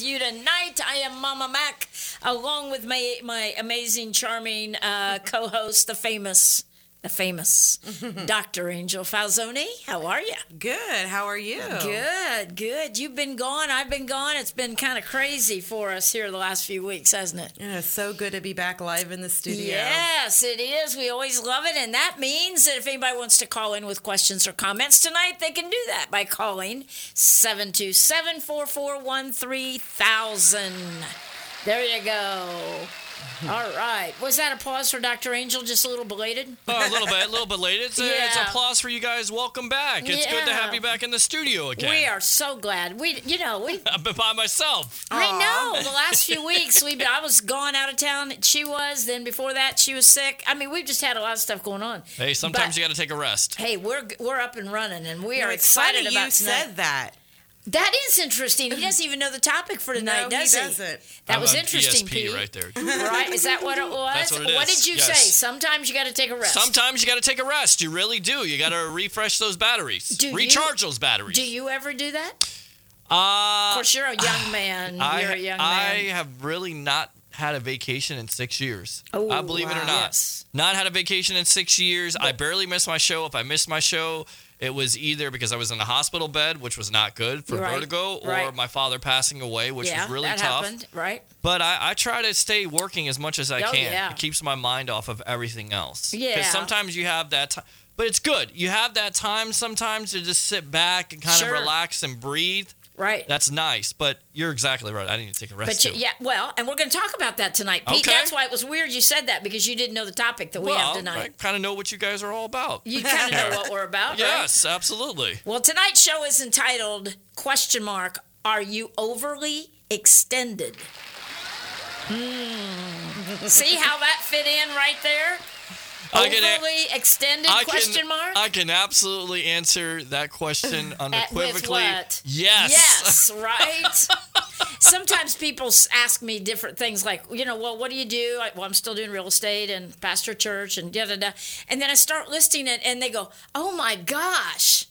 with you tonight. I am Mama Mac, along with my my amazing, charming uh, co-host, the famous, the famous Dr. Angel Falzoni. How are you? Good. How are you? Good, good. You've been gone. I've been gone. It's been kind of crazy for us here the last few weeks, hasn't it? Yeah, it's so good to be back live in the studio. Yes, it is. We always love it. And that means that if anybody wants to call in with questions or comments tonight, they can do that by calling 727 441 3000. There you go. All right. Was that applause for Dr. Angel? Just a little belated? Oh, a little bit, a little belated. late. It's, a, it's applause for you guys. Welcome back. It's good to have you back in the studio again. We are so glad. We, you know, we. I've been by myself. I know. The last few weeks, we I was gone out of town. She was. Then before that, she was sick. I mean, we've just had a lot of stuff going on. Hey, sometimes But- you got to take a rest. Hey, we're we're up and running, and we You are know, it's excited funny about you tonight. said that. That is interesting. He doesn't even know the topic for tonight, No, does he? doesn't. That I'm was a interesting, ESP Pete. right there. Right? Is that what it was? That's what it is, did you yes. say? Sometimes you got to take a rest. Sometimes you got to take a rest. You really do. You got to refresh those batteries. Do you- Recharge those batteries. Do you ever do that? Uh, Of course, you're a young man. I, you're a young I man. have really not had a vacation in six years. Oh, I believe it or not. Yes. Not had a vacation in six years. I barely missed my show. If I missed my show, it was either because I was in a hospital bed, which was not good for Right, vertigo, or right. my father passing away, which yeah, was really that tough. happened, right? But I, I try to stay working as much as I Oh, can. yeah. It keeps my mind off of everything else. Yeah. Because sometimes you have that time. But it's good. You have that time sometimes to just sit back and kind Sure. of relax and breathe. Right. That's nice. But you're exactly right. I didn't need to take a rest but you, yeah, well, and we're going to talk about that tonight, Pete. Okay. That's why it was weird you said that because you didn't know the topic that we well, have tonight. I kind of know what you guys are all about. You kind of know what we're about, right? Yes, absolutely. Well, tonight's show is entitled question mark Are you overly extended? Hmm. See how that fit in right there? I can extended I question can, mark? I can absolutely answer that question unequivocally. Yes. Yes, right? Sometimes people ask me different things like, you know, well, what do you do? I, well, I'm still doing real estate and pastor church and da da da. And then I start listing it and they go, oh my gosh.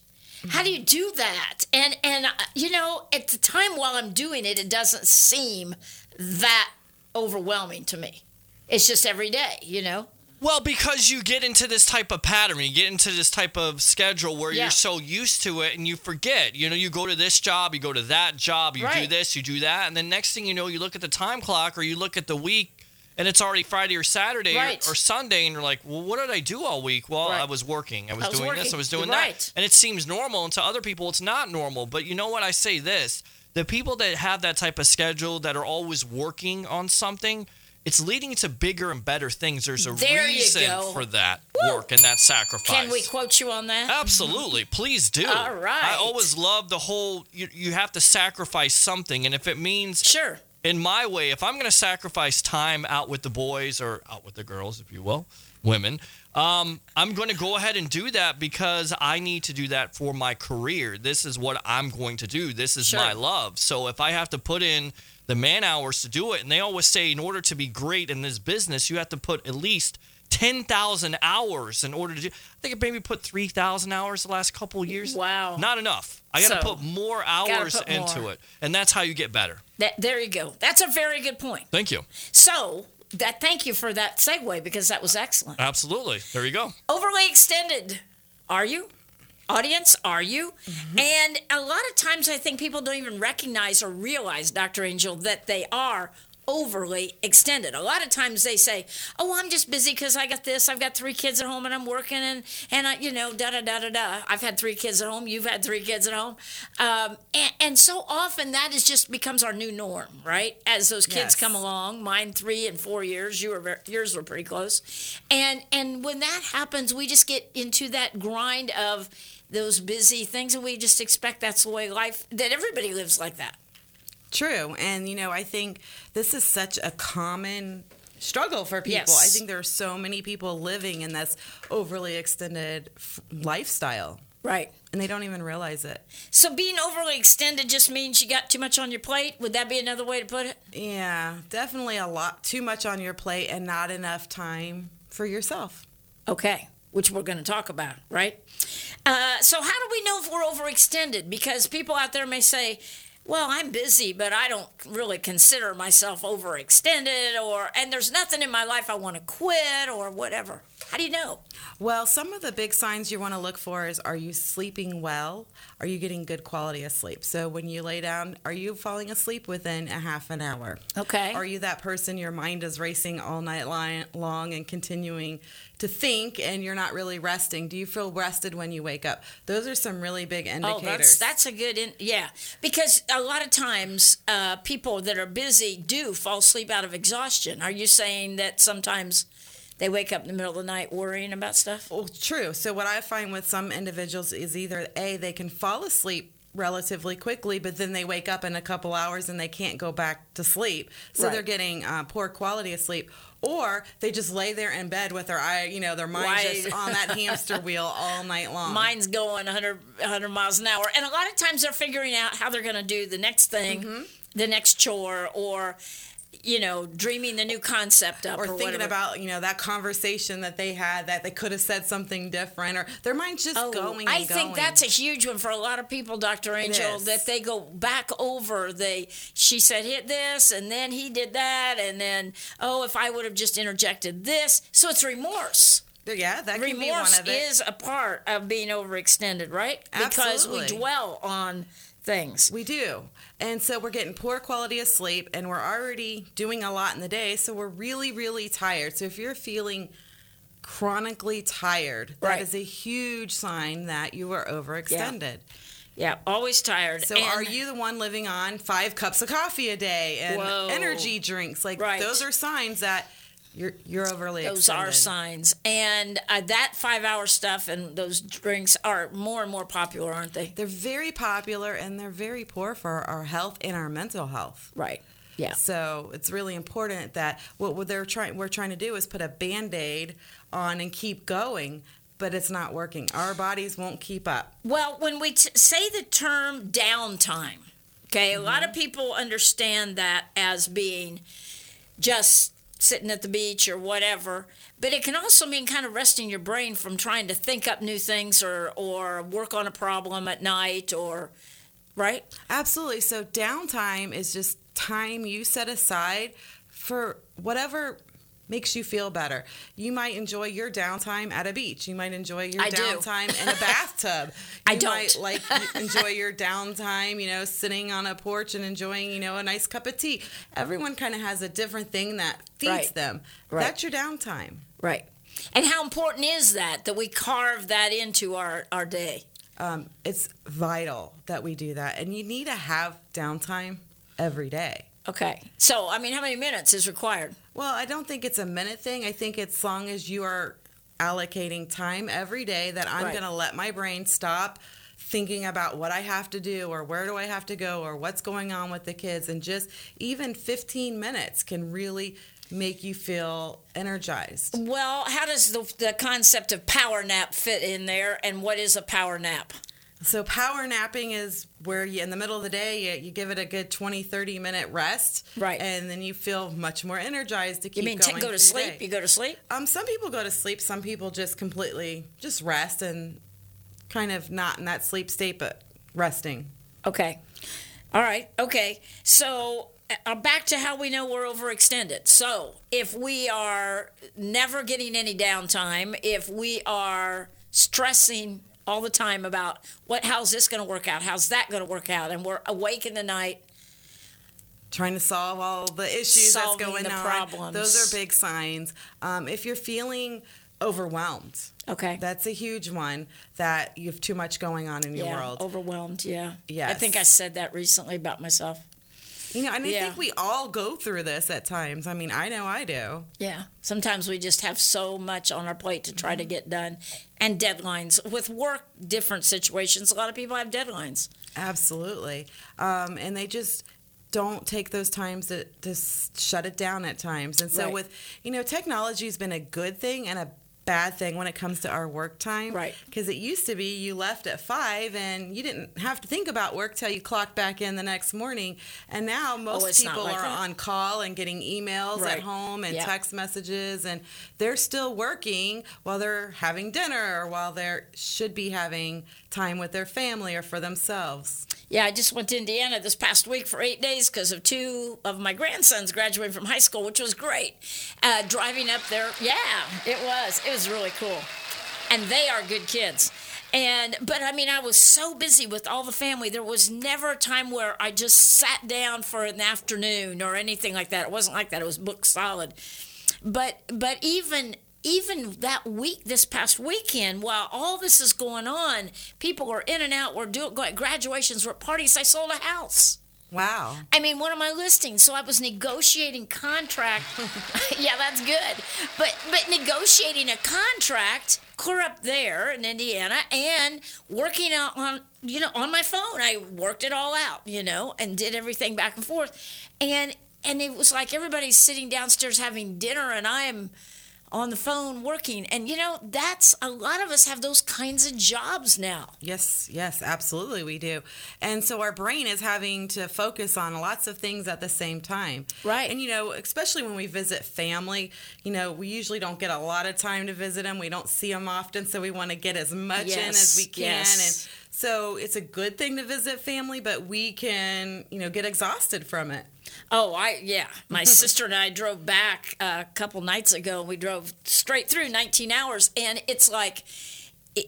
How do you do that? And and uh, you know, at the time while I'm doing it, it doesn't seem that overwhelming to me. It's just every day, you know. Well, because you get into this type of pattern, you get into this type of schedule where Yeah. you're so used to it and you forget. You know, you go to this job, you go to that job, you do this, you do that, and then next thing you know, you look at the time clock or you look at the week and it's already Friday or Saturday or- Right. or, Sunday and you're like, "Well, what did I do all week?" Well, Right. I was working. I was, I was doing this. I was doing You're that. And it seems normal and to other people it's not normal. But you know what? I say this, the people that have that type of schedule that are always working on something, it's leading to bigger and better things. There's a There reason for that work and that sacrifice. Can we quote you on that? Absolutely, please do. All right. I always love the whole you, you have to sacrifice something, and if it means Sure. in my way, if I'm going to sacrifice time out with the boys or out with the girls, if you will, women, um, I'm going to go ahead and do that because I need to do that for my career. This is what I'm going to do. This is Sure. my love. So if I have to put in the man hours to do it, and they always say in order to be great in this business, you have to put at least 10,000 hours in order to do. I think I maybe put 3,000 hours the last couple of years. Wow. Not enough. I got to So, put more hours put into more. it. And that's how you get better. That, there you go. That's a very good point. Thank you. So that thank you for that segue because that was excellent. Absolutely. There you go. Overly extended. Are you? Audience, are you? Mm-hmm. And a lot of times I think people don't even recognize or realize, Dr. Angel, that they are overly extended. A lot of times they say, "Oh, I'm just busy because I got this. I've got three kids at home and I'm working and and I, you know, da da da da da. I've had three kids at home. You've had three kids at home, um, and, and so often that is just becomes our new norm, right? As those kids Yes. come along, mine three and four years. You were ver- yours were pretty close, and and when that happens, we just get into that grind of those busy things, and we just expect that's the way life that everybody lives like that. True. And, you know, I think this is such a common struggle for people. Yes. I think there are so many people living in this overly extended f- lifestyle, Right. and they don't even realize it. So being overly extended just means you got too much on your plate. Would that be another way to put it? Yeah, definitely a lot too much on your plate and not enough time for yourself. Okay, which we're going to talk about, right? Uh, so how do we know if we're overextended? Because people out there may say, "Well, I'm busy, but I don't really consider myself overextended," or "and there's nothing in my life I want to quit," or whatever. How do you know? Well, some of the big signs you want to look for is are you sleeping well? Are you getting good quality of sleep? So when you lay down, are you falling asleep within a half an hour? Okay. Are you that person your mind is racing all night long and continuing to think and you're not really resting? Do you feel rested when you wake up? Those are some really big indicators. Oh, that's that's a good in, yeah. Because a lot of times, uh, people that are busy do fall asleep out of exhaustion. Are you saying that sometimes they wake up in the middle of the night worrying about stuff? Well, true. So what I find with some individuals is either a they can fall asleep relatively quickly, but then they wake up in a couple hours and they can't go back to sleep. So Right. they're getting uh, poor quality of sleep. Or they just lay there in bed with their eye, you know, their mind Right. just on that hamster wheel all night long. Mine's going 100, 100 miles an hour. And a lot of times they're figuring out how they're going to do the next thing, Mm-hmm. the next chore, or, you know, dreaming the new concept up. or Or, thinking whatever. about you know that conversation that they had that they could have said something different or their mind's just Oh, going I think going. that's a huge one for a lot of people, Dr. Angel, that they go back over. They she said hit this and then he did that and then oh if I would have just interjected this. So it's remorse. yeah that can be one remorse of it is a part of being overextended, right? Because we dwell on things. We do. And so we're getting poor quality of sleep and we're already doing a lot in the day. So we're really, really tired. So if you're feeling chronically tired, that Right. is a huge sign that you are overextended. Yeah, always tired. So And- are you the one living on five cups of coffee a day and Whoa. energy drinks? Like Right. those are signs that you're you're overly Those extended. are signs, and uh, that five-hour stuff and those drinks are more and more popular, aren't they? They're very popular and they're very poor for our health and our mental health. Right. Yeah. So it's really important that what they're trying we're trying to do is put a band-aid on and keep going, but it's not working. Our bodies won't keep up. Well, when we t- say the term downtime, okay, a lot Mm-hmm. of people understand that as being just sitting at the beach or whatever, but it can also mean kind of resting your brain from trying to think up new things or or work on a problem at night or right? Absolutely. So downtime is just time you set aside for whatever makes you feel better. You might enjoy your downtime at a beach. You might enjoy your I do. downtime in a bathtub. I don't. might like enjoy your downtime, you know, sitting on a porch and enjoying, you know, a nice cup of tea. Everyone kind of has a different thing that feeds Right. them. Right. That's your downtime. Right. And how important is that that we carve that into our our day? Um, it's vital that we do that. And you need to have downtime every day. Okay. So, I mean, how many minutes is required? Well, I don't think it's a minute thing. I think it's long as you are allocating time every day that I'm Right. going to let my brain stop thinking about what I have to do or where do I have to go or what's going on with the kids and just even 15 minutes can really make you feel energized. Well, how does the, the concept of power nap fit in there, and what is a power nap? So power napping is where you in the middle of the day you, you give it a good 20 30 minute rest Right. and then you feel much more energized to keep going. You mean going t- go to sleep? day. You go to sleep? Um, some people go to sleep. Some people just completely just rest and kind of not in that sleep state, but resting. Okay. All right. Okay. So uh, back to how we know we're overextended. So if we are never getting any downtime, if we are stressing all the time about what, how's this going to work out? How's that going to work out? And we're awake in the night. trying to solve all the issues that's going the on. problems. Those are big signs. Um, if you're feeling overwhelmed, Okay. that's a huge one that you have too much going on in your yeah, world. overwhelmed. Yeah. Yeah. I think I said that recently about myself. You know, and I Yeah. think we all go through this at times. I mean, I know I do. Yeah. Sometimes we just have so much on our plate to try to get done and deadlines. With work, different situations, a lot of people have deadlines. Absolutely. Um, and they just don't take those times to, to shut it down at times. And so, Right. with, you know, technology has been a good thing and a bad thing when it comes to our work time. Right. Because it used to be you left at five and you didn't have to think about work till you clocked back in the next morning. And now oh, most Oh, people like are that. on call and getting emails Right. at home and Yeah. text messages and they're still working while they're having dinner or while they should be having time with their family or for themselves. Yeah, I just went to Indiana this past week for eight days because of two of my grandsons graduating from high school, which was great. Uh, driving up there, yeah, it was. It was really cool, and they are good kids. And but I mean, I was so busy with all the family. There was never a time where I just sat down for an afternoon or anything like that. It wasn't like that. It was booked solid. But but even even that week, this past weekend, while all this is going on, people are in and out. We're doing graduations, we're at parties. I sold a house. Wow. I mean, one of my listings. So I was negotiating contract. yeah, that's good. But but negotiating a contract clear up there in Indiana and working out on you know on my phone. I worked it all out, you know, and did everything back and forth. And and it was like everybody's sitting downstairs having dinner and I'm on the phone working. And you know, that's a lot of us have those kinds of jobs now. Yes, yes, absolutely, we do. And so our brain is having to focus on lots of things at the same time. Right. And, you know, especially when we visit family, you know, we usually don't get a lot of time to visit them. We don't see them often, so we want to get as much in as we can. yes. And so it's a good thing to visit family, but we can, you know, get exhausted from it. Oh, I yeah. My sister and I drove back a couple nights ago. We drove straight through 19 hours, and it's like,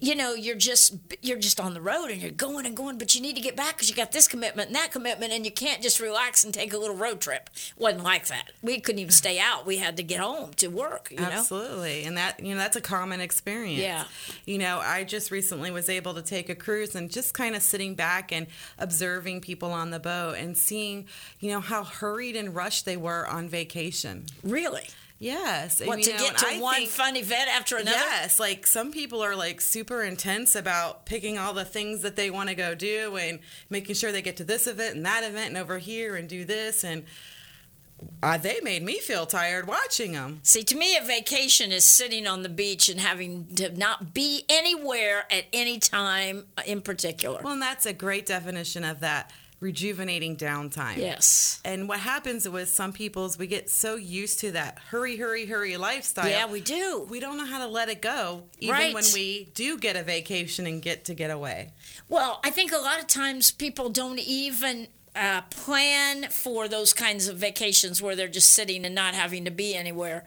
you know, you're just you're just on the road and you're going and going, but you need to get back because you got this commitment and that commitment, and you can't just relax and take a little road trip. wasn't like that. We couldn't even stay out. We had to get home to work. You know. Absolutely. And that, you know, that's a common experience. Yeah. You know, I just recently was able to take a cruise and just kind of sitting back and observing people on the boat and seeing, you know, how hurried and rushed they were on vacation. Really. Yes. What to know, get to one think- fun event after another? Yes, like some people are like super intense about picking all the things that they want to go do and making sure they get to this event and that event and over here and do this and uh, they made me feel tired watching them. See, to me, a vacation is sitting on the beach and having to not be anywhere at any time in particular. Well, and that's a great definition of that rejuvenating downtime. yes. And what happens with some people is we get so used to that hurry, hurry, hurry lifestyle. Yeah, we do. We don't know how to let it go, even Right. when we do get a vacation and get to get away. Well, I think a lot of times people don't even uh, plan for those kinds of vacations where they're just sitting and not having to be anywhere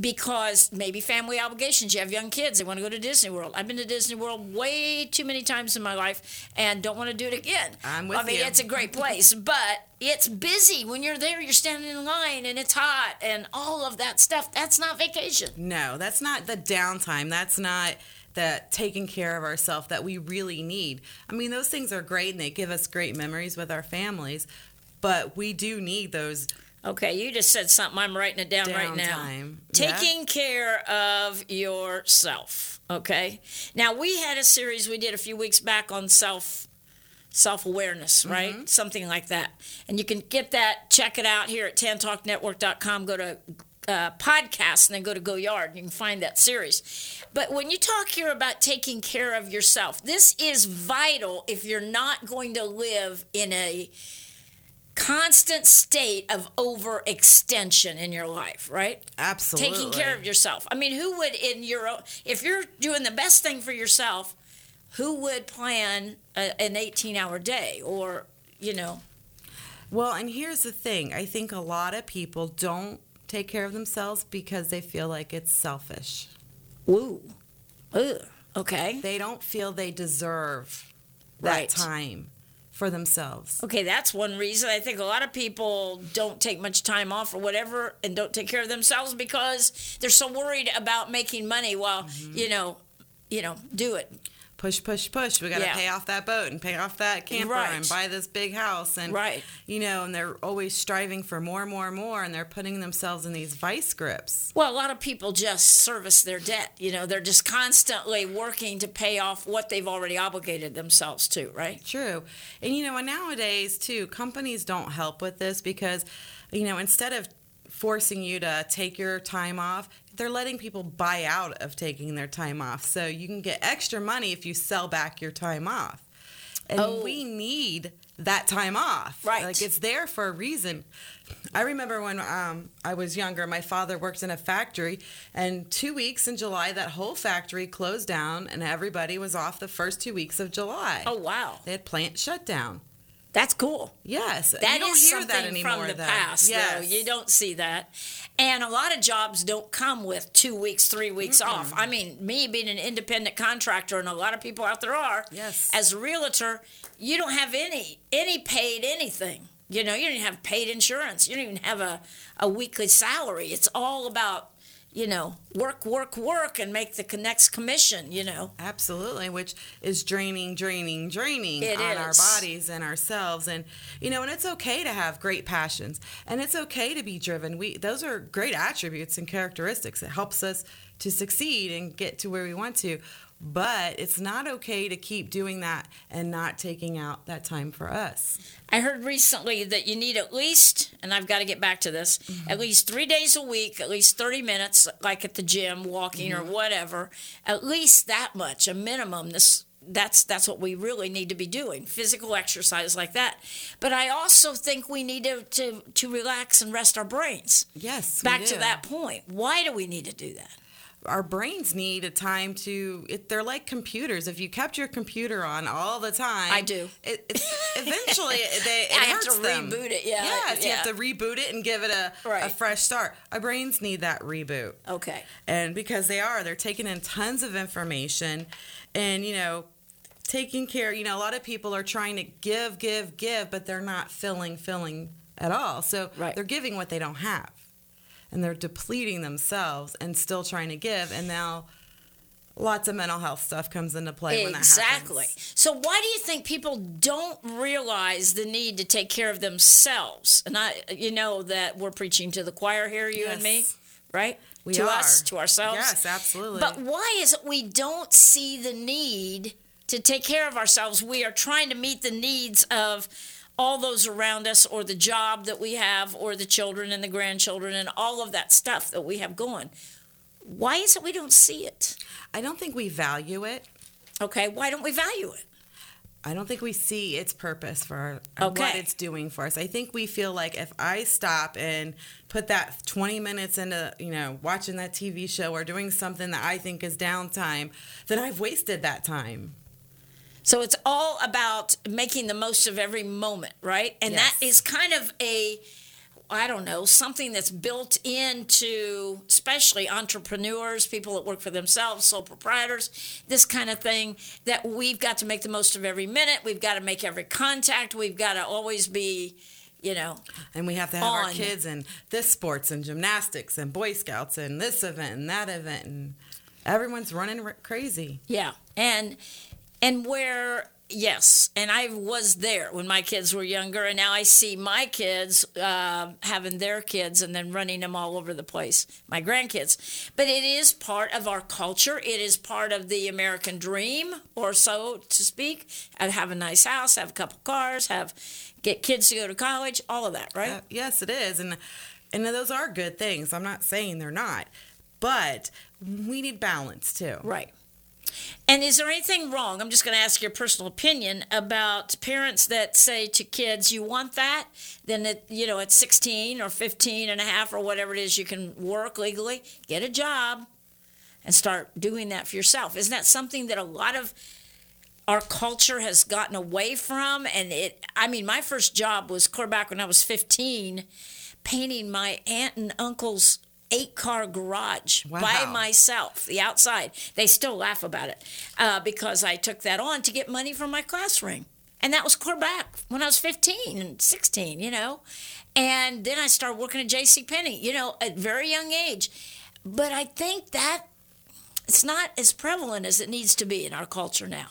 because maybe family obligations. You have young kids, they want to go to Disney World. I've been to Disney World way too many times in my life and don't want to do it again. I'm with you. I mean, you. it's a great place, but it's busy when you're there. You're standing in line and it's hot and all of that stuff. That's not vacation. No, that's not the downtime. That's not the taking care of ourselves that we really need. I mean, those things are great and they give us great memories with our families, but we do need those Okay, you just said something. I'm writing it down right now. downtime. Yeah. Taking care of yourself. Okay. Now we had a series we did a few weeks back on self self awareness, right? Something like that. And you can get that. Check it out here at tantalknetwork.com. Go to uh, podcast and then go to Go Yard. and You can find that series. But when you talk here about taking care of yourself, this is vital if you're not going to live in a constant state of overextension in your life, right? Absolutely. Taking care of yourself. I mean, who would in your own, if you're doing the best thing for yourself, who would plan a, an 18-hour day or, you know, Well, and here's the thing I think a lot of people don't take care of themselves because they feel like it's selfish. woo. Ugh. Okay. They don't feel they deserve that Right. time for themselves. Okay, that's one reason. I think a lot of people don't take much time off or whatever and don't take care of themselves because they're so worried about making money while, Mm-hmm. you know, you know, do it. Push, push, push. We got to Yeah. pay off that boat and pay off that camper Right. and buy this big house. And, Right. you know, and they're always striving for more and more and more. And they're putting themselves in these vice grips. Well, a lot of people just service their debt. You know, they're just constantly working to pay off what they've already obligated themselves to, right? True. And you know, and nowadays too, companies don't help with this because, you know, instead of forcing you to take your time off, they're letting people buy out of taking their time off. So you can get extra money if you sell back your time off. And Oh. we need that time off. Right. Like it's there for a reason. I remember when um, I was younger, my father worked in a factory, and two weeks in July, that whole factory closed down, and everybody was off the first two weeks of July. Oh, wow. They had plant shutdown. That's cool. Yes, That you don't is hear something that anymore. from the though. past, yes. though. You don't see that. And a lot of jobs don't come with two weeks, three weeks off. I mean, me being an independent contractor, and a lot of people out there are. Yes. As a realtor, you don't have any any paid anything. You know, you don't even have paid insurance. You don't even have a, a weekly salary. It's all about, you know, work, work, work, and make the next commission. You know. Absolutely, which is draining, draining, draining It on our bodies and ourselves. And you know, and it's okay to have great passions, and it's okay to be driven. We those are great attributes and characteristics. It helps us to succeed and get to where we want to. But it's not okay to keep doing that and not taking out that time for us. I heard recently that you need at least, and I've got to get back to this, at mm-hmm. least three days a week, at least 30 minutes, like at the gym, walking or mm-hmm. whatever, at least that much, a minimum. This that's that's what we really need to be doing physical exercise like that. But i also think we need to to, to relax and rest our brains. Yes, back to that point why do we need to do that our brains need a time to it, they're like computers. If you kept your computer on all the time I do. it, eventually they it I have to them. reboot it, yeah, yes you have to reboot it and give it a, a fresh start. Our brains need that reboot. Okay. And because they are they're taking in tons of information and you know taking care you know a lot of people are trying to give give give but they're not filling filling at all. So Right. they're giving what they don't have and they're depleting themselves and still trying to give and now lots of mental health stuff comes into play when that Exactly. So why do you think people don't realize the need to take care of themselves? And I, you know, that we're preaching to the choir here, you and me, right? We to are. us, to ourselves. Yes, absolutely. But why is it we don't see the need to take care of ourselves? We are trying to meet the needs of all those around us, or the job that we have, or the children and the grandchildren, and all of that stuff that we have going. Why is it we don't see it? I don't think we value it. Okay, why don't we value it? I don't think we see its purpose for what Okay. it's doing for us. I think we feel like if I stop and put that 20 minutes into, you know, watching that TV show or doing something that I think is downtime, then I've wasted that time. So it's all about making the most of every moment, right? And that Yes. is kind of a I don't know, something that's built into especially entrepreneurs, people that work for themselves, sole proprietors, this kind of thing that we've got to make the most of every minute. We've got to make every contact. We've got to always be, you know, And we have to have our kids in this sports and gymnastics and Boy Scouts and this event and that event. And everyone's running crazy. Yeah, and and where yes, and I was there when my kids were younger, and now I see my kids uh, having their kids and then running them all over the place, my grandkids. But it is part of our culture. It is part of the American dream, or so to speak. And have a nice house, have a couple cars, have get kids to go to college, all of that, right? Uh, yes, it is, and and those are good things. I'm not saying they're not, but we need balance too. Right. And is there anything wrong? I'm just going to ask your personal opinion about parents that say to kids, you want that? Then, you know, at 16 or 15 and a half or whatever it is, you can work legally, get a job, and start doing that for yourself. Isn't that something that a lot of our culture has gotten away from? And it, I mean, my first job was back when I was 15, painting my aunt and uncle's eight car garage by myself, the outside. They still laugh about it uh, because I took that on to get money for my class ring. And that was back when I was 15 and 16, you know. And then I started working at J.C. Penney, you know, at very young age. But I think that it's not as prevalent as it needs to be in our culture now.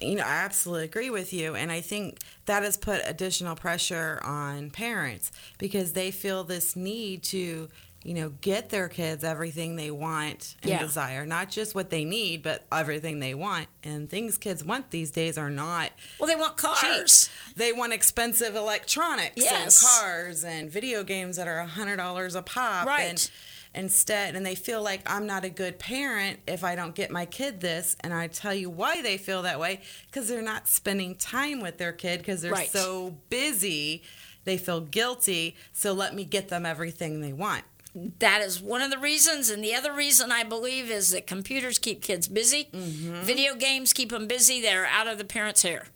you know, I absolutely agree with you. And I think that has put additional pressure on parents because they feel this need to, you know, get their kids everything they want and Yeah. desire. Not just what they need, but everything they want. And things kids want these days are not Well, they want cars. they want expensive electronics Yes. and cars and video games that are a hundred dollars a pop. Right. And instead, and they feel like I'm not a good parent if I don't get my kid this. And I tell you why they feel that way because they're not spending time with their kid because they're Right. so busy. They feel guilty. So let me get them everything they want. That is one of the reasons. And the other reason I believe is that computers keep kids busy, mm-hmm. video games keep them busy, they're out of the parents' hair.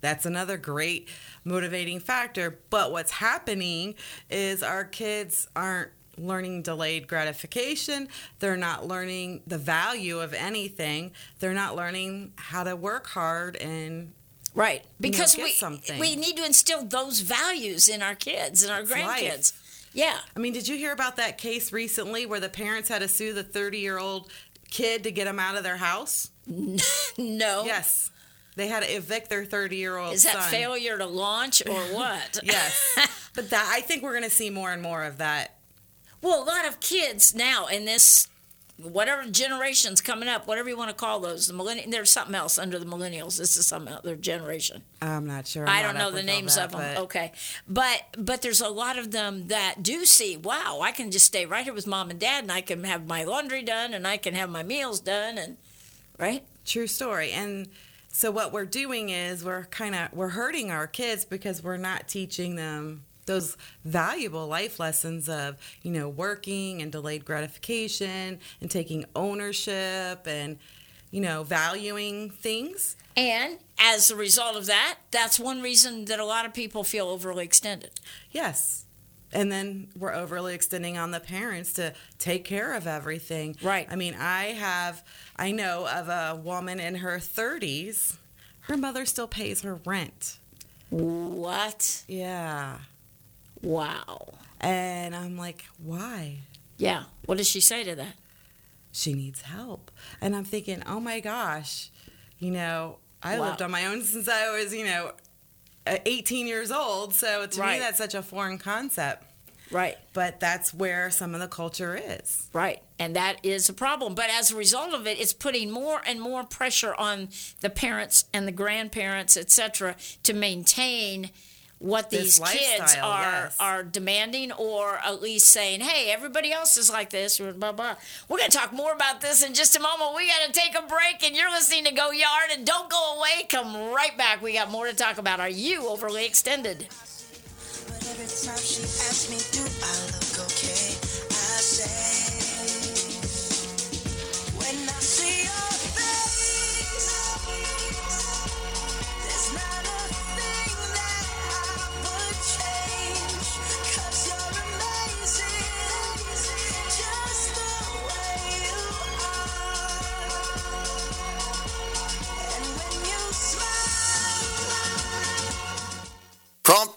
That's another great motivating factor. But what's happening is our kids aren't learning delayed gratification. They're not learning the value of anything. They're not learning how to work hard and Right. Because get we something. we need to instill those values in our kids and our life. grandkids. Yeah. I mean, did you hear about that case recently where the parents had to sue the 30 year old kid to get him out of their house? No. Yes. They had to evict their 30 year old Is that son. failure to launch or what? Yes. but that I think we're going to see more and more of that Well, a lot of kids now in this whatever generation's coming up, whatever you want to call those, the millennial. There's something else under the millennials. This is some other generation. I'm not sure. I'm I don't know the names that, of them. but- Okay, but but there's a lot of them that do see. Wow, I can just stay right here with mom and dad, and I can have my laundry done, and I can have my meals done, and right. True story. And so what we're doing is we're kind of we're hurting our kids because we're not teaching them those valuable life lessons of, you know, working and delayed gratification and taking ownership and you know, valuing things. And as a result of that, that's one reason that a lot of people feel overly extended. Yes. And then we're overly extending on the parents to take care of everything. Right. I mean, I have, I know of a woman in her 30s, her mother still pays her rent. What? Yeah. Wow. And I'm like, why? Yeah. What does she say to that? She needs help. And I'm thinking, oh my gosh, you know, I Wow. lived on my own since I was, you know, uh, 18 years old. So to Right. me, that's such a foreign concept. Right. But that's where some of the culture is. Right. And that is a problem. But as a result of it, it's putting more and more pressure on the parents and the grandparents, et cetera, to maintain what these kids are yes. are demanding or at least saying, hey, everybody else is like this, blah blah. We're gonna talk more about this in just a moment. We gotta take a break and you're listening to Go Yard and don't go away. Come right back. We got more to talk about. Are you overly extended? But every time she asks me, do I look okay?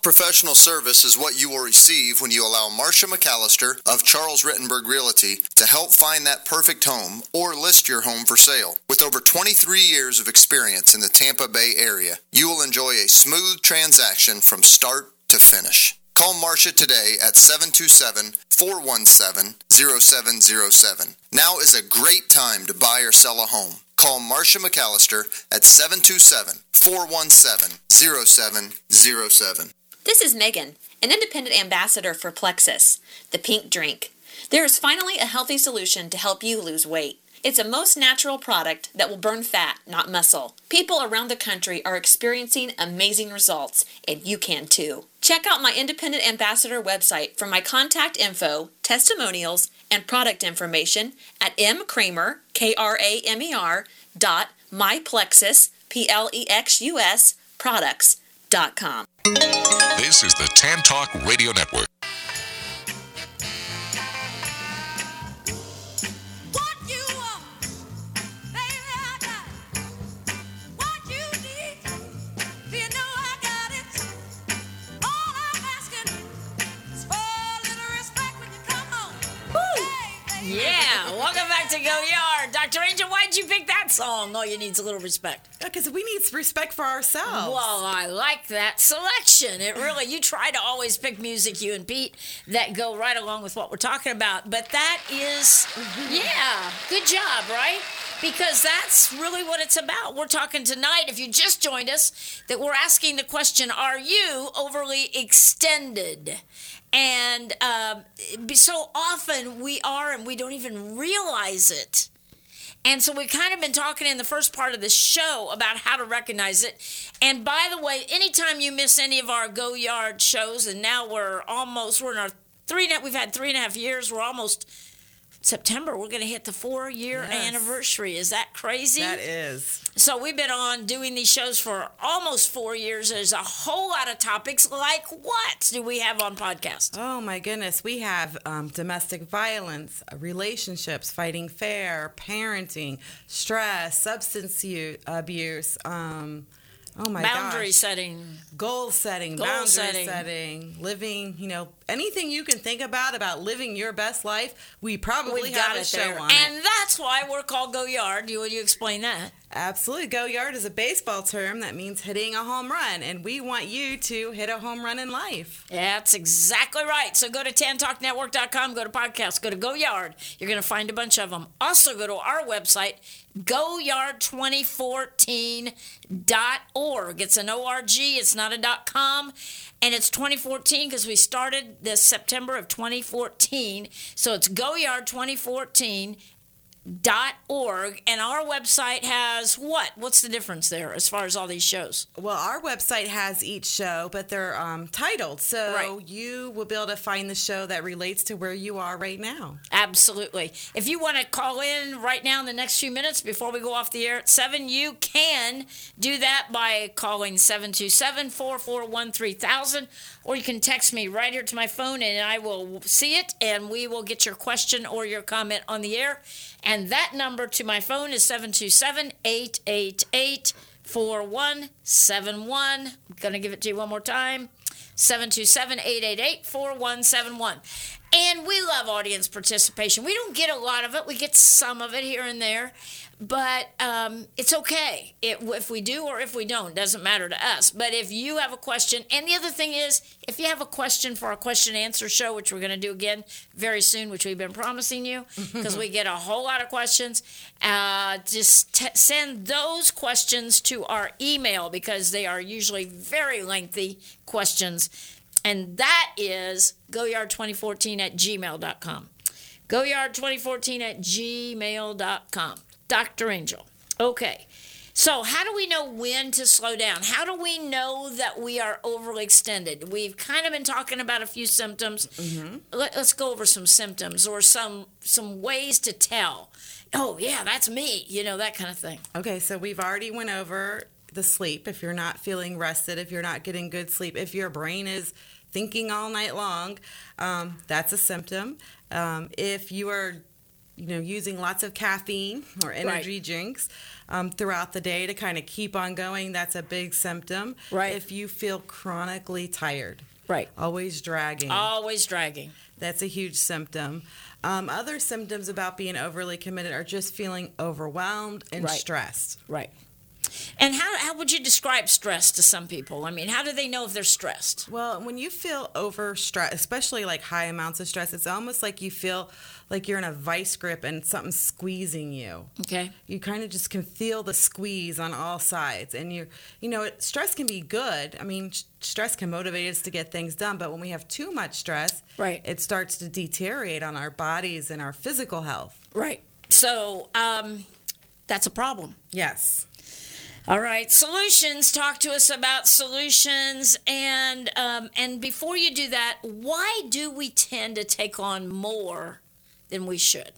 Professional service is what you will receive when you allow Marcia McAllister of Charles Rutenberg Realty to help find that perfect home or list your home for sale. With over 23 years of experience in the Tampa Bay area, you will enjoy a smooth transaction from start to finish. Call Marcia today at 727 417 0707. Now is a great time to buy or sell a home. Call Marcia McAllister at 727 417 0707. This is Megan, an independent ambassador for Plexus, the pink drink. There is finally a healthy solution to help you lose weight. It's a most natural product that will burn fat, not muscle. People around the country are experiencing amazing results, and you can too. Check out my independent ambassador website for my contact info, testimonials, and product information at mkramer, K-R-A-M-E-R, dot myplexus, P-L-E-X-U-S. This is the Tan Talk Radio Network. Song? All you need is a little respect. Because we need respect for ourselves. Well, I like that selection. It really, you try to always pick music, you and Pete, that go right along with what we're talking about. But that is, yeah, good job, right? Because that's really what it's about. We're talking tonight, if you just joined us, that we're asking the question Are you overly extended? And um, so often we are, and we don't even realize it. And so we've kind of been talking in the first part of the show about how to recognize it. And by the way, anytime you miss any of our Go Yard shows, and now we're almost we're in our three and a- we've had three and a half years. We're almost September. We're going to hit the four year Yes. anniversary. Is that crazy? that is. So we've been on doing these shows for almost four years. There's a whole lot of topics. Like what do we have on podcast? Oh my goodness, we have um, domestic violence, uh, relationships, fighting fair, parenting, stress, substance u- abuse. Um, oh my Boundary gosh, setting. goal setting, Goal boundary setting. setting. living. You know, anything you can think about about living your best life. We probably We've have got a show there. on And it. that's why we're called Go Yard. You, will you explain that? Absolutely, go yard is a baseball term that means hitting a home run, and we want you to hit a home run in life. That's exactly right. So go to tantalknetwork.com, go to podcast, go to Go Yard. You're going to find a bunch of them. Also go to our website, goyard2014.org. It's an ORG, it's not a dot .com, and it's 2014 because we started this September of 2014. So it's goyard 2014 dot org and our website has what what's the difference there as far as all these shows Well, our website has each show, but they're um, titled, so Right. you will be able to find the show that relates to where you are right now. Absolutely. If you want to call in right now in the next few minutes before we go off the air at 7, you can do that by calling 727 441 3000, or you can text me right here to my phone and I will see it and we will get your question or your comment on the air. And that number to my phone is 727 888 4171. I'm going to give it to you one more time. 727-888-4171 and we love audience participation we don't get a lot of it we get some of it here and there but um, it's okay. It, if we do or if we don't doesn't matter to us. But if you have a question and the other thing is if you have a question for our question answer show which we're going to do again very soon which we've been promising you because we get a whole lot of questions uh, just t- send those questions to our email because they are usually very lengthy questions. And that is goyard2014 at gmail.com goyard2014 at gmail.com dr angel. Okay. So how do we know when to slow down? How do we know that we are overly extended we've kind of been talking about a few symptoms. Let, us go over some symptoms or some some ways to tell. Oh yeah that's me you know that kind of thing. Okay, so we've already went over the sleep. If you're not feeling rested, if you're not getting good sleep, if your brain is thinking all night long, um, that's a symptom. Um, if you are you know using lots of caffeine or energy drinks um, throughout the day to kind of keep on going that's a big symptom Right. if you feel chronically tired right always dragging always dragging that's a huge symptom um, other symptoms about being overly committed are just feeling overwhelmed and Right. stressed Right. And how, how would you describe stress to some people? I mean, how do they know if they're stressed? Well, when you feel over stress, especially like high amounts of stress, it's almost like you feel like you're in a vice grip and something's squeezing you. Okay. You kind of just can feel the squeeze on all sides, and you, you know, it, stress can be good. I mean, sh- stress can motivate us to get things done, but when we have too much stress, Right. it starts to deteriorate on our bodies and our physical health. Right. So um, that's a problem. Yes. All right, solutions. Talk to us about solutions, and um, and before you do that, why do we tend to take on more than we should?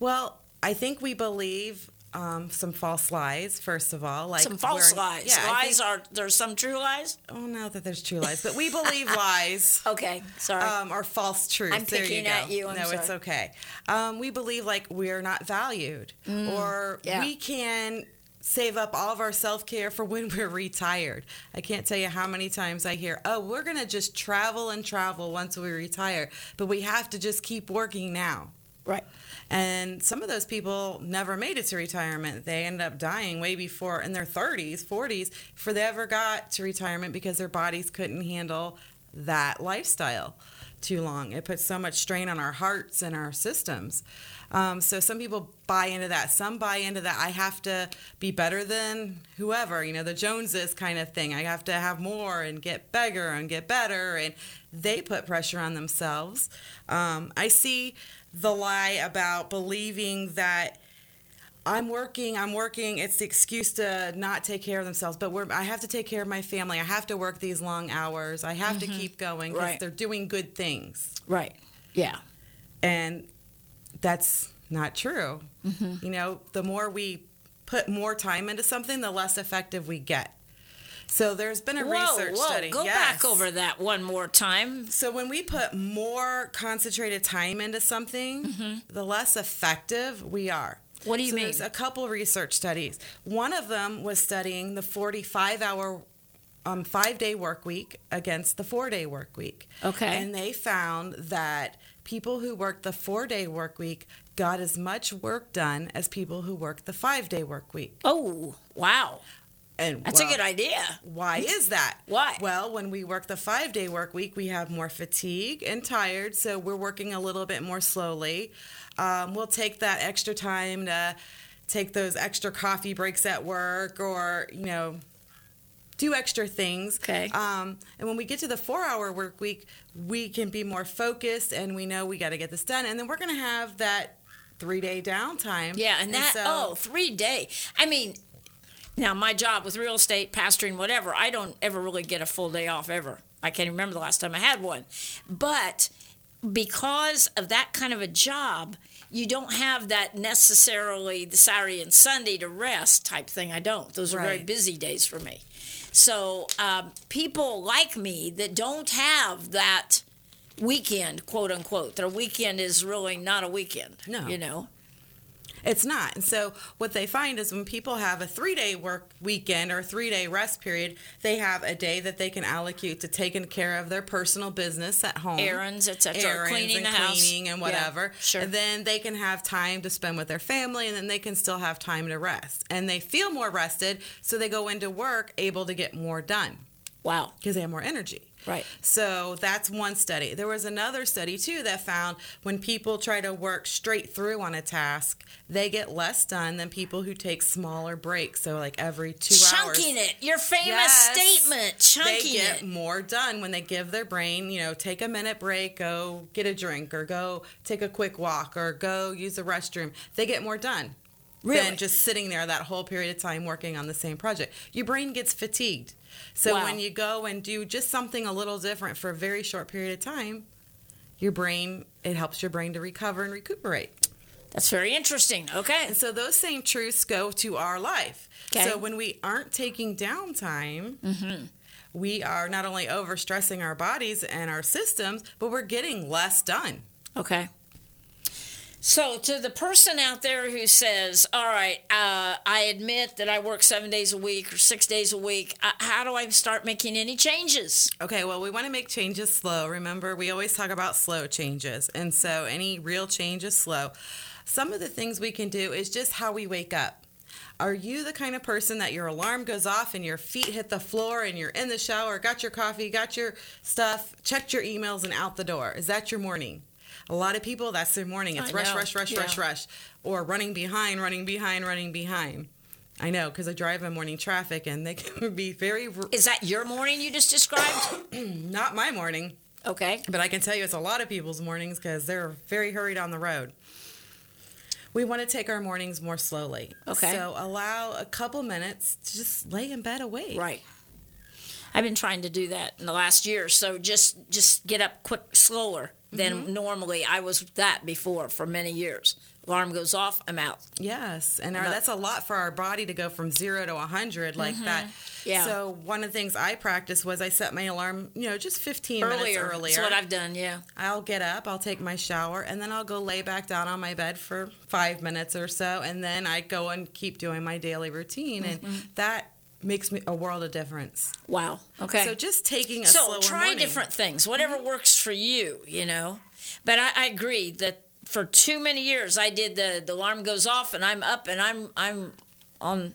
Well, I think we believe um, some false lies. First of all, like Some false lies. Yeah, lies think- are there's some true lies. Oh no, that there's true lies, but we believe lies. Okay, sorry. Um, or false truths. I'm there picking you at you, I'm no, it's okay. Um, we believe like we're not valued, or Mm, yeah. we can save up all of our self care for when we're retired. I can't tell you how many times I hear, "Oh, we're gonna just travel and travel once we retire, but we have to just keep working now." Right. And some of those people never made it to retirement. They ended up dying way before in their 30s, 40s, before they ever got to retirement because their bodies couldn't handle that lifestyle too long. It puts so much strain on our hearts and our systems. Um, so some people buy into that. Some buy into that. I have to be better than whoever, you know, the Joneses kind of thing. I have to have more and get bigger and get better. And they put pressure on themselves. Um, I see the lie about believing that I'm working, I'm working. It's the excuse to not take care of themselves. But we're, I have to take care of my family. I have to work these long hours. I have to mm-hmm. keep going because Right. they're doing good things. Right. Yeah. And that's not true. Mm-hmm. You know, the more we put more time into something, the less effective we get. So there's been a Whoa, research whoa, study. Go Yes. back over that one more time. So when we put more concentrated time into something, mm-hmm. the less effective we are. What do you So mean? There's a couple research studies. One of them was studying the 45 hour um, five day work week against the four day work week. Okay. And they found that people who worked the four day work week got as much work done as people who worked the five day work week. Oh, wow. And That's well, a good idea. why is that? Why? Well, when we work the five day work week, we have more fatigue and tired, so we're working a little bit more slowly. Um, we'll take that extra time to take those extra coffee breaks at work or, you know, do extra things. Okay. Um, and when we get to the four hour work week, we can be more focused and we know we got to get this done. And then we're going to have that three day downtime. Yeah, and that so- oh, three day. I mean, now my job with real estate, pastoring, whatever, I don't ever really get a full day off ever. I can't even remember the last time I had one. But because of that kind of a job, you don't have that necessarily the Saturday and Sunday to rest type thing. I don't. Those are very busy days for me. So um, people like me that don't have that weekend, quote unquote, their weekend is really not a weekend. No. You know? It's not. And so what they find is when people have a three day work weekend or three day rest period, they have a day that they can allocate to taking care of their personal business at home. Errands, et cetera, Errands cleaning and the house. cleaning and Yeah, whatever. sure. And then they can have time to spend with their family and then they can still have time to rest. And they feel more rested, so they go into work able to get more done Wow. because they have more energy. Right. So that's one study. There was another study too that found when people try to work straight through on a task, they get less done than people who take smaller breaks. So like every two hours. Chunking it. Your famous Yes. statement. Chunking They get it. more done when they give their brain, you know, take a minute break, go get a drink, or go take a quick walk, or go use the restroom. They get more done Really? than just sitting there that whole period of time working on the same project. Your brain gets fatigued. So Wow. when you go and do just something a little different for a very short period of time, your brain it helps your brain to recover and recuperate. That's very interesting. Okay. And so those same truths go to our life. Okay. So when we aren't taking downtime, mm-hmm. we are not only overstressing our bodies and our systems, but we're getting less done. Okay. So, to the person out there who says, All right, uh, I admit that I work seven days a week or six days a week, uh, how do I start making any changes? Okay, well, we want to make changes slow. Remember, we always talk about slow changes. And so any real change is slow. Some of the things we can do is just how we wake up. Are you the kind of person that your alarm goes off and your feet hit the floor and you're in the shower, got your coffee, got your stuff, checked your emails, and out the door? Is that your morning? A lot of people, that's their morning. It's I rush, know. rush, rush, rush, Yeah. rush, or running behind, running behind, running behind. I know because I drive in morning traffic and they can be very, Is that your morning you just described? not my morning. Okay. But I can tell you it's a lot of people's mornings because they're very hurried on the road. We want to take our mornings more slowly. Okay. So allow a couple minutes to just lay in bed awake. Right. I've been trying to do that in the last year. So just just get up quick, slower than normally. I was that before for many years. Alarm goes off, I'm out. Yes, and our, that's a lot for our body to go from zero to 100 like that. Mm-hmm. Yeah. So one of the things I practiced was I set my alarm, you know, just 15 minutes Earlier. earlier. That's what I've done. Yeah. I'll get up, I'll take my shower, and then I'll go lay back down on my bed for five minutes or so, and then I go and keep doing my daily routine, Mm-hmm. and that makes me a world of difference. Wow. Okay. So just taking a so slower try morning. different things whatever mm-hmm. works for you you know but I, I agree that for too many years I did the the alarm goes off and I'm up and I'm I'm on,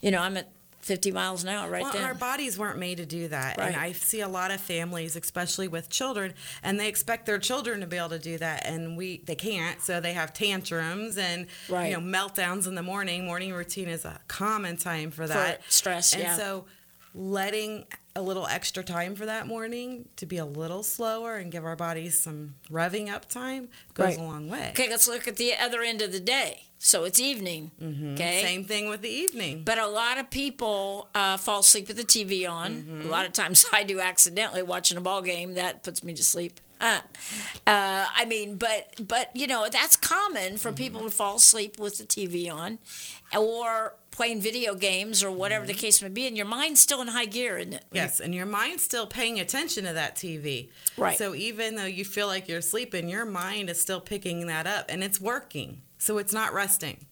you know, I'm at 50 miles an hour right well, then. our bodies weren't made to do that. Right. And I see a lot of families, especially with children, and they expect their children to be able to do that, and we they can't. So they have tantrums and Right. you know meltdowns in the morning. Morning routine is a common time for that. stress, And yeah. so letting a little extra time for that morning to be a little slower and give our bodies some revving up time goes Right. a long way. Okay, let's look at the other end of the day. So it's evening. Okay. Same thing with the evening. But a lot of people uh, fall asleep with the TV on. A lot of times I do accidentally watching a ball game. That puts me to sleep. Uh, uh, I mean, but but you know that's common for people to fall asleep with the TV on, or playing video games or whatever the case may be, and your mind's still in high gear, isn't it? Yes, and your mind's still paying attention to that TV. Right. So even though you feel like you're sleeping, your mind is still picking that up and it's working. So it's not resting.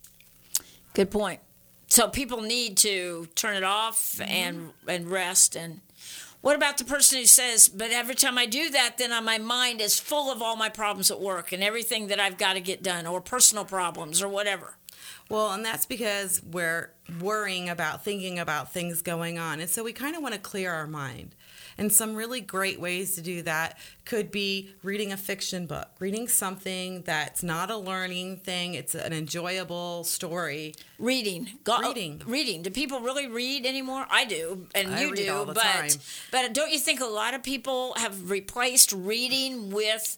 Good point. So people need to turn it off and and rest. And what about the person who says, "But every time I do that, then my mind is full of all my problems at work and everything that I've got to get done, or personal problems, or whatever." Well, and that's because we're worrying about thinking about things going on. And so we kind of want to clear our mind. And some really great ways to do that could be reading a fiction book, reading something that's not a learning thing, it's an enjoyable story. Reading, Go, oh, Reading. reading. Do people really read anymore? I do, and I you do. but time. but don't you think a lot of people have replaced reading with,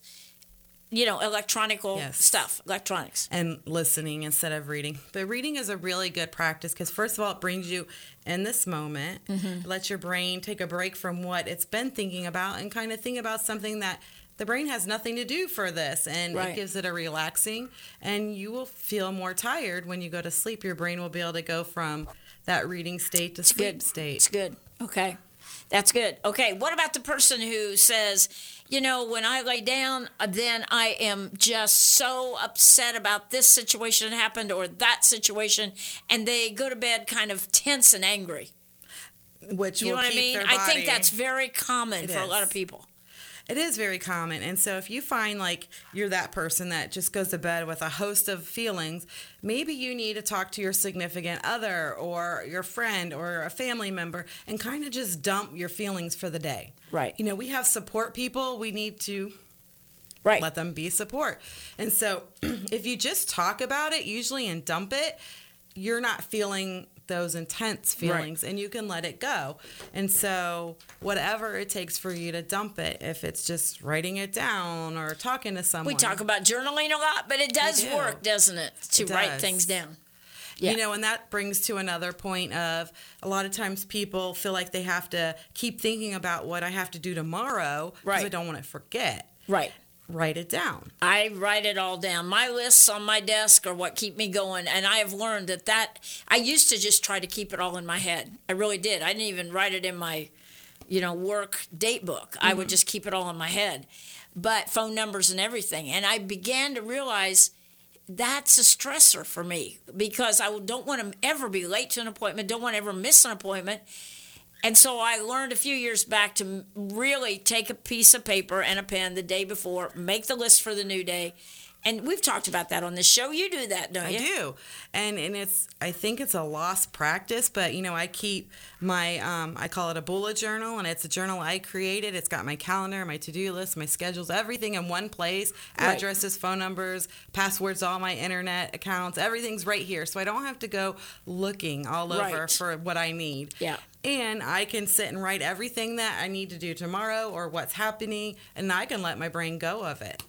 you know, electronical Yes. stuff, electronics? and listening instead of reading. But reading is a really good practice because, first of all, it brings you in this moment, Mm-hmm. lets your brain take a break from what it's been thinking about and kind of think about something that the brain has nothing to do for this. And Right. it gives it a relaxing, and you will feel more tired when you go to sleep. Your brain will be able to go from that reading state to sleep good. state. It's good. Okay. That's good. Okay. What about the person who says, you know, when I lay down, uh, then I am just so upset about this situation that happened or that situation, and they go to bed kind of tense and angry. Which You know what I mean? I think that's very common It for a lot of people. It is very common. And so if you find like you're that person that just goes to bed with a host of feelings, maybe you need to talk to your significant other or your friend or a family member and kind of just dump your feelings for the day. Right. You know, we have support people, we need to Right. let them be support. And so if you just talk about it usually and dump it, you're not feeling those intense feelings and you can let it go. And so whatever it takes for you to dump it, if it's just writing it down or talking to someone. we talk about journaling a lot, but it does do. work, doesn't it, to It write does. things down? Yeah. You know, and that brings to another point of a lot of times people feel like they have to keep thinking about what I have to do tomorrow because Right. I don't want to forget. Right. Write it down. I write it all down. My lists on my desk are what keep me going, and I have learned that that I used to just try to keep it all in my head. I really did. I didn't even write it in my, you know, work date book. I would mm-hmm. just keep it all in my head, but phone numbers and everything. And I began to realize that's a stressor for me because I don't want to ever be late to an appointment. Don't want to ever miss an appointment. And so I learned a few years back to really take a piece of paper and a pen the day before, make the list for the new day. And we've talked about that on the show. You do that, don't I you? I do, and and it's I think it's a lost practice, but you know I keep my um, I call it a bullet journal, and it's a journal I created. It's got my calendar, my to do list, my schedules, everything in one place. Right. Addresses, phone numbers, passwords, all my internet accounts, everything's right here, so I don't have to go looking all over Right. for what I need. Yeah. And I can sit and write everything that I need to do tomorrow or what's happening, and I can let my brain go of it.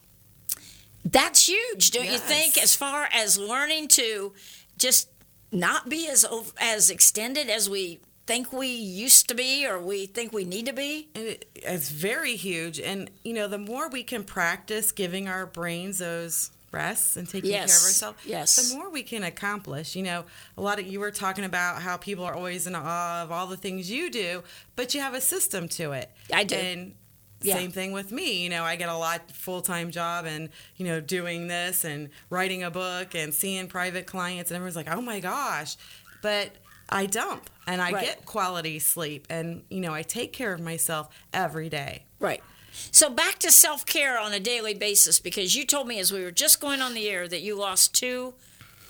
That's huge, don't you think? As far as learning to just not be as as extended as we think we used to be or we think we need to be. It, it's very huge. And, you know, the more we can practice giving our brains those rests and taking care of ourselves, yes. the more we can accomplish. You know, a lot of you were talking about how people are always in awe of all the things you do, but you have a system to it. I do. And Yeah. same thing with me. You know, I get a lot full time job and, you know, doing this and writing a book and seeing private clients and everyone's like, Oh my gosh. But I dump and I Right. get quality sleep and, you know, I take care of myself every day. Right. So back to self care on a daily basis because you told me as we were just going on the air that you lost two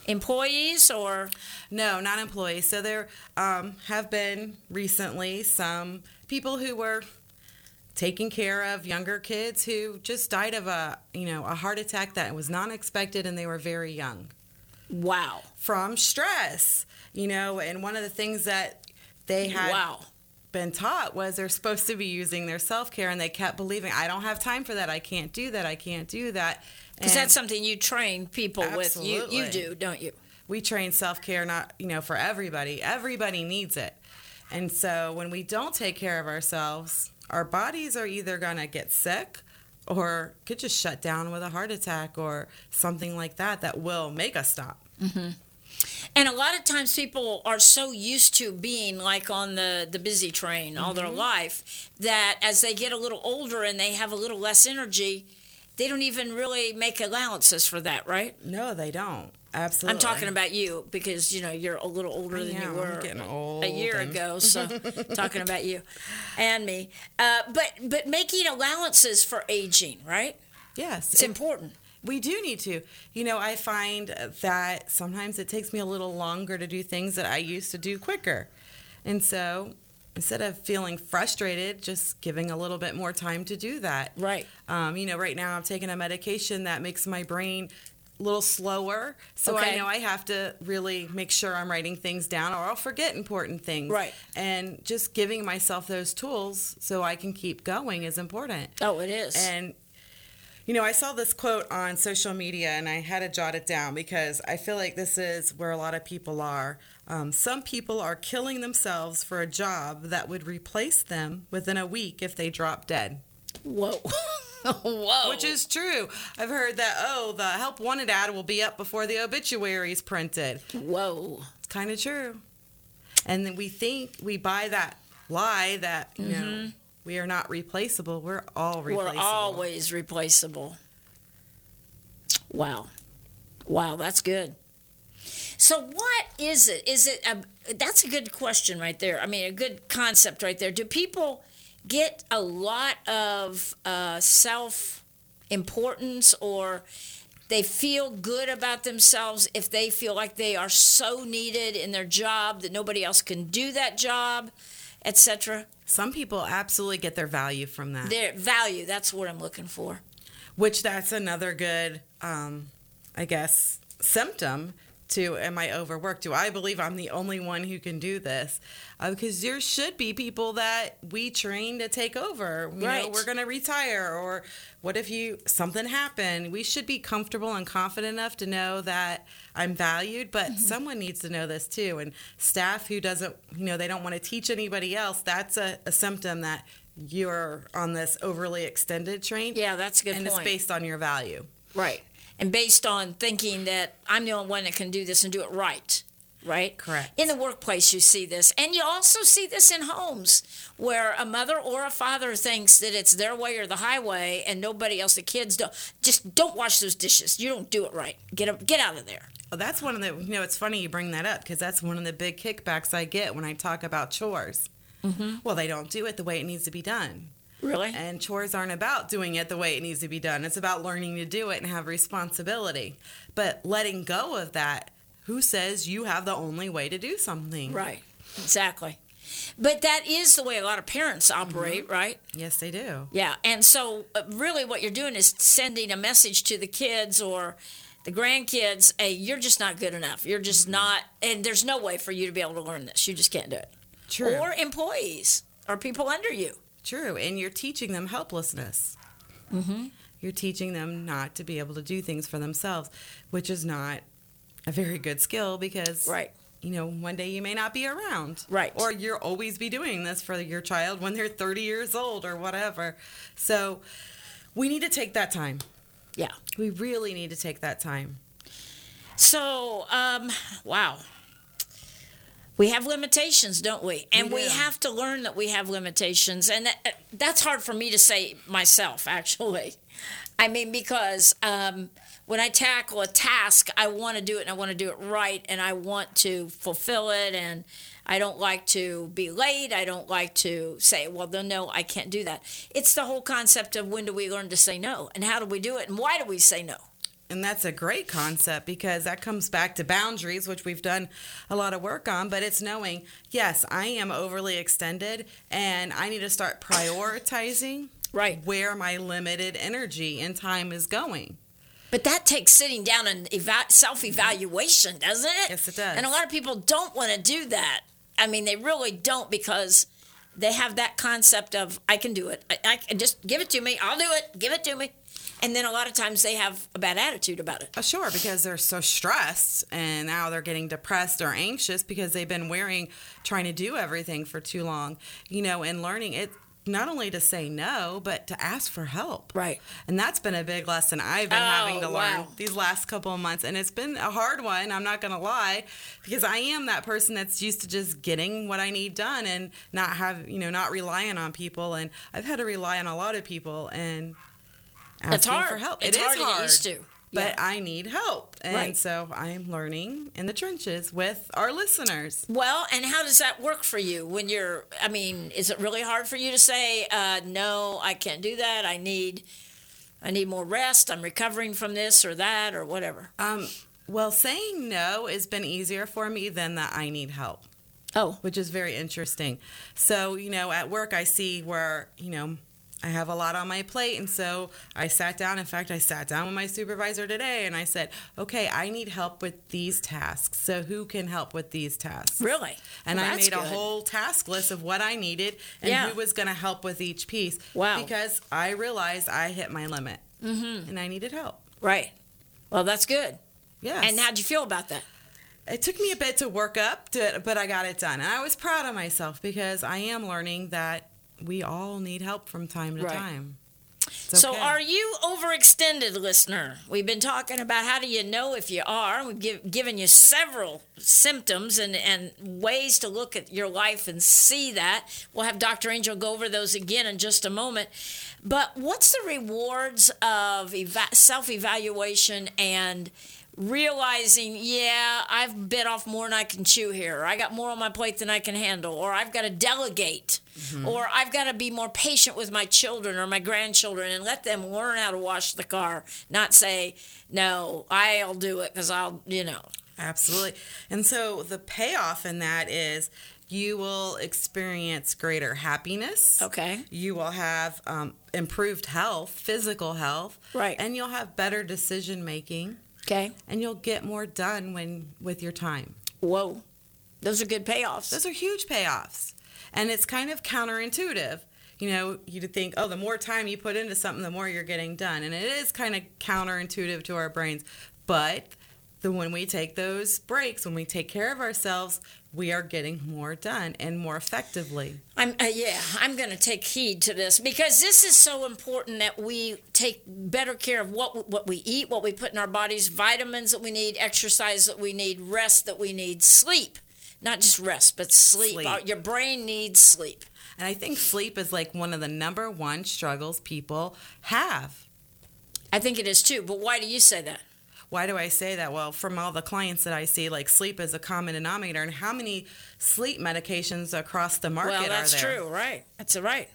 employees or No, not employees. So there um, have been recently some people who were taking care of younger kids who just died of a you know a heart attack that was not expected and they were very young wow. from stress. You know, and one of the things that they had Wow. been taught was they're supposed to be using their self care, and they kept believing, "I don't have time for that. I can't do that. I can't do that." Because that's something you train people with. You you do, don't you? we train self care not you know for everybody. Everybody needs it, and so when we don't take care of ourselves, our bodies are either gonna get sick. Or could just shut down with a heart attack or something like that that will make us stop. Mm-hmm. And a lot of times people are so used to being like on the, the busy train all their mm-hmm. life that as they get a little older and they have a little less energy, they don't even really make allowances for that, right? No, they don't. Absolutely. I'm talking about you because you know you're a little older I than you am. I'm were getting a year and- ago. So talking about you and me, uh, but but making allowances for aging, right? Yes, It's it- important. We do need to. You know, I find that sometimes it takes me a little longer to do things that I used to do quicker. And so instead of feeling frustrated, just giving a little bit more time to do that. Right. Um, you know, right now I'm taking a medication that makes my brain little slower. So Okay. I know I have to really make sure I'm writing things down or I'll forget important things. Right. And just giving myself those tools so I can keep going is important. Oh, it is. And you know, I saw this quote on social media and I had to jot it down because I feel like this is where a lot of people are. Um, some people are killing themselves for a job that would replace them within a week if they drop dead. Whoa. Whoa. Which is true. I've heard that, oh, the help wanted ad will be up before the obituary is printed. Whoa. It's kind of true. And then we think, we buy that lie that, you know, mm-hmm. we are not replaceable. We're all replaceable. We're always replaceable. Wow. Wow, that's good. So what is it? Is it a that's a good question right there. I mean, a good concept right there. Do people get a lot of uh, self importance or they feel good about themselves if they feel like they are so needed in their job that nobody else can do that job, etc. Some people absolutely get their value from that. Their value, that's what I'm looking for. which that's another good um, i guess symptom to am i overworked do i believe i'm the only one who can do this uh, because there should be people that we train to take over you know Right. we're going to retire or what if you something happened we should be comfortable and confident enough to know that i'm valued but someone needs to know this too and staff who doesn't you know they don't want to teach anybody else that's a, a symptom that you're on this overly extended train Yeah, that's a good and point. it's based on your value. Right. And based on thinking that I'm the only one that can do this and do it right. Right? Correct. In the workplace, you see this. And you also see this in homes where a mother or a father thinks that it's their way or the highway and nobody else, the kids don't. Just don't wash those dishes. You don't do it right. Get, up, get out of there. Well, that's one of the, you know, it's funny you bring that up because that's one of the big kickbacks I get when I talk about chores. Mm-hmm. Well, they don't do it the way it needs to be done. Really? And chores aren't about doing it the way it needs to be done. It's about learning to do it and have responsibility. But letting go of that, who says you have the only way to do something? Right. Exactly. But that is the way a lot of parents operate, Mm-hmm. right? Yes, they do. Yeah, and so uh, really what you're doing is sending a message to the kids or the grandkids, hey, you're just not good enough. You're just Mm-hmm. not, and there's no way for you to be able to learn this. You just can't do it. True. Or employees or people under you. True, and you're teaching them helplessness. Mm-hmm. You're teaching them not to be able to do things for themselves, which is not a very good skill because, Right. you know, one day you may not be around. Right. Or you'll always be doing this for your child when they're 30 years old or whatever. So we need to take that time. Yeah. We really need to take that time. So, um, wow. We have limitations, don't we? And we, do. have to learn that we have limitations. And that, that's hard for me to say myself, actually. I mean, because um, when I tackle a task, I want to do it and I want to do it right and I want to fulfill it and I don't like to be late. I don't like to say, well, no, I can't do that. It's the whole concept of when do we learn to say no and how do we do it and why do we say no? And that's a great concept because that comes back to boundaries, which we've done a lot of work on. But it's knowing, yes, I am overly extended and I need to start prioritizing Right. where my limited energy and time is going. But that takes sitting down and eva- self evaluation, doesn't it? Yes, it does. And a lot of people don't want to do that. I mean, they really don't because they have that concept of, I can do it. I, I can just give it to me. I'll do it. Give it to me. And then a lot of times they have a bad attitude about it. Uh, Sure, because they're so stressed and now they're getting depressed or anxious because they've been wearing, trying to do everything for too long. You know, and learning it not only to say no, but to ask for help. Right. And that's been a big lesson I've been having Oh, to learn wow. these last couple of months. And it's been a hard one, I'm not going to lie, because I am that person that's used to just getting what I need done and not have, you know, not relying on people. And I've had to rely on a lot of people and It's hard. for help. It's It is hard to get used to. But Yeah. I need help. And Right. so I am learning in the trenches with our listeners. Well, and how does that work for you when you're, I mean, is it really hard for you to say, uh, no, I can't do that. I need. I need more rest. I'm recovering from this or that or whatever. Um, well, saying no has been easier for me than that I need help. Oh, which is very interesting. So, you know, at work, I see where, you know, I have a lot on my plate. And so I sat down. In fact, I sat down with my supervisor today and I said, okay, I need help with these tasks. So, who can help with these tasks? really? And Well, I made a whole task list of what I needed and Yeah. who was going to help with each piece. Wow. Because I realized I hit my limit mm-hmm. and I needed help. Right. Well, that's good. Yes. And how'd you feel about that? it took me a bit to work up to it, but I got it done. And I was proud of myself because I am learning that we all need help from time to Right. time. It's So, are you overextended, listener? We've been talking about how do you know if you are. We've give, given you several symptoms and, and ways to look at your life and see that. We'll have Dr. Angel go over those again in just a moment. But what's the rewards of eva- self evaluation and realizing, yeah, I've bit off more than I can chew here, or I got more on my plate than I can handle, or I've got to delegate, or I've got to be more patient with my children or my grandchildren and let them learn how to wash the car, not say, no, I'll do it because I'll, you know. Absolutely. And so the payoff in that is you will experience greater happiness. Okay. You will have um, improved health, physical health. Right. And you'll have better decision making. Okay. And you'll get more done when with your time. Whoa. Those are good payoffs. Those are huge payoffs. And it's kind of counterintuitive. You know, you'd think, oh, the more time you put into something, the more you're getting done. And it is kind of counterintuitive to our brains. But the, when we take those breaks, when we take care of ourselves, we are getting more done and more effectively. I'm uh, yeah, I'm going to take heed to this because this is so important that we take better care of what what we eat, what we put in our bodies, vitamins that we need, exercise that we need, rest that we need, sleep. Not just rest, but sleep. Sleep. Uh, Your brain needs sleep. And I think sleep is like one of the number one struggles people have. I think it is too. But why do you say that? Why do I say that? Well, from all the clients that I see, like sleep is a common denominator. And how many sleep medications across the market well, that's are there? That's true, right? That's right.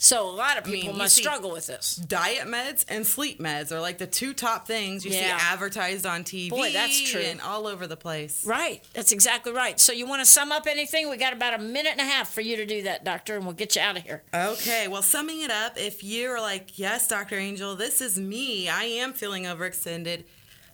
So a lot of I mean, people must struggle with this. Diet meds and sleep meds are like the two top things you Yeah. see advertised on TV Boy, that's true. and all over the place. Right. That's exactly right. So you want to sum up anything? We got about a minute and a half for you to do that, doctor, and we'll get you out of here. Okay, well, summing it up, if you're like, yes, Dr. Angel, this is me, I am feeling overextended.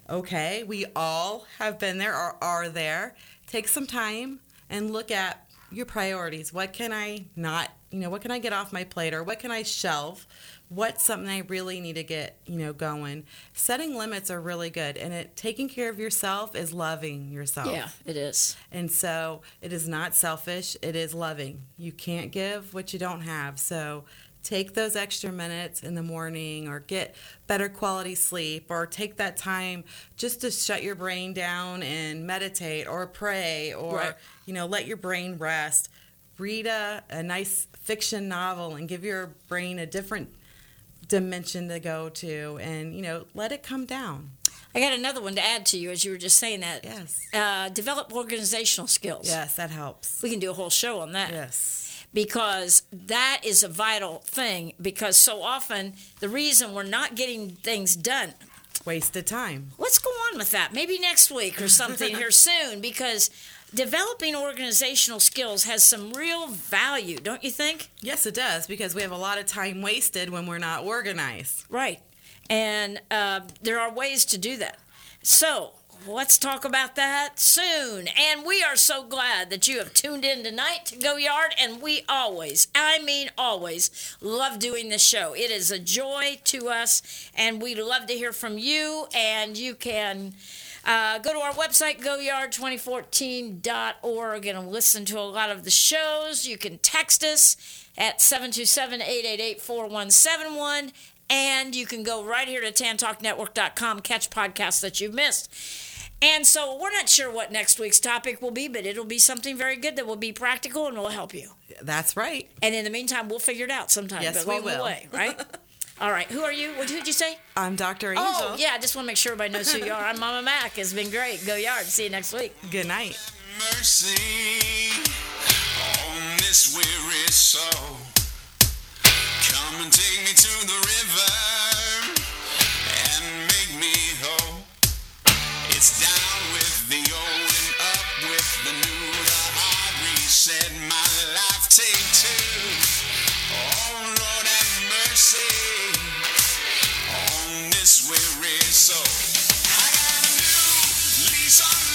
Okay, we all have been there or are there. Take some time and look at your priorities. What can I not, you know, what can I get off my plate or what can I shelve? What's something I really need to get, you know, going? Setting limits are really good, and it taking care of yourself is loving yourself. Yeah, it is. And so it is not selfish, it is loving. You can't give what you don't have. So take those extra minutes in the morning or get better quality sleep or take that time just to shut your brain down and meditate or pray or Right. you know let your brain rest. Read a, a nice fiction novel and give your brain a different dimension to go to and you know let it come down. I got another one to add to you as you were just saying that. Yes. Uh, develop organizational skills. Yes, that helps. We can do a whole show on that. Yes. Because that is a vital thing because so often the reason we're not getting things done Wasted time. let's go on with that maybe next week or something here soon because developing organizational skills has some real value don't you think Yes, it does because we have a lot of time wasted when we're not organized. right and uh, there are ways to do that so let's talk about that soon. And we are so glad that you have tuned in tonight to go yard. And we always i mean always love doing this show. It is a joy to us. And we love to hear from you. And you can uh, go to our website goyard2014.org and listen to a lot of the shows. You can text us at 727-888-4171 and you can go right here to tantalknetwork.com catch podcasts that you've missed and so we're not sure what next week's topic will be, but it'll be something very good that will be practical and will help you. That's right. And in the meantime, we'll figure it out sometime. Yes, but we along the will. way, right? All right. Who are you? What did you say? I'm Dr. Oh, Angel. Oh, yeah. I just want to make sure everybody knows who you are. I'm Mama Mac. It's been great. Go Yard. See you next week. Good night. mercy on this weary soul. Come and take me to the river and make me whole. It's down said, My life, take two. Oh, Lord, have mercy on this weary soul. I got a new lease on life.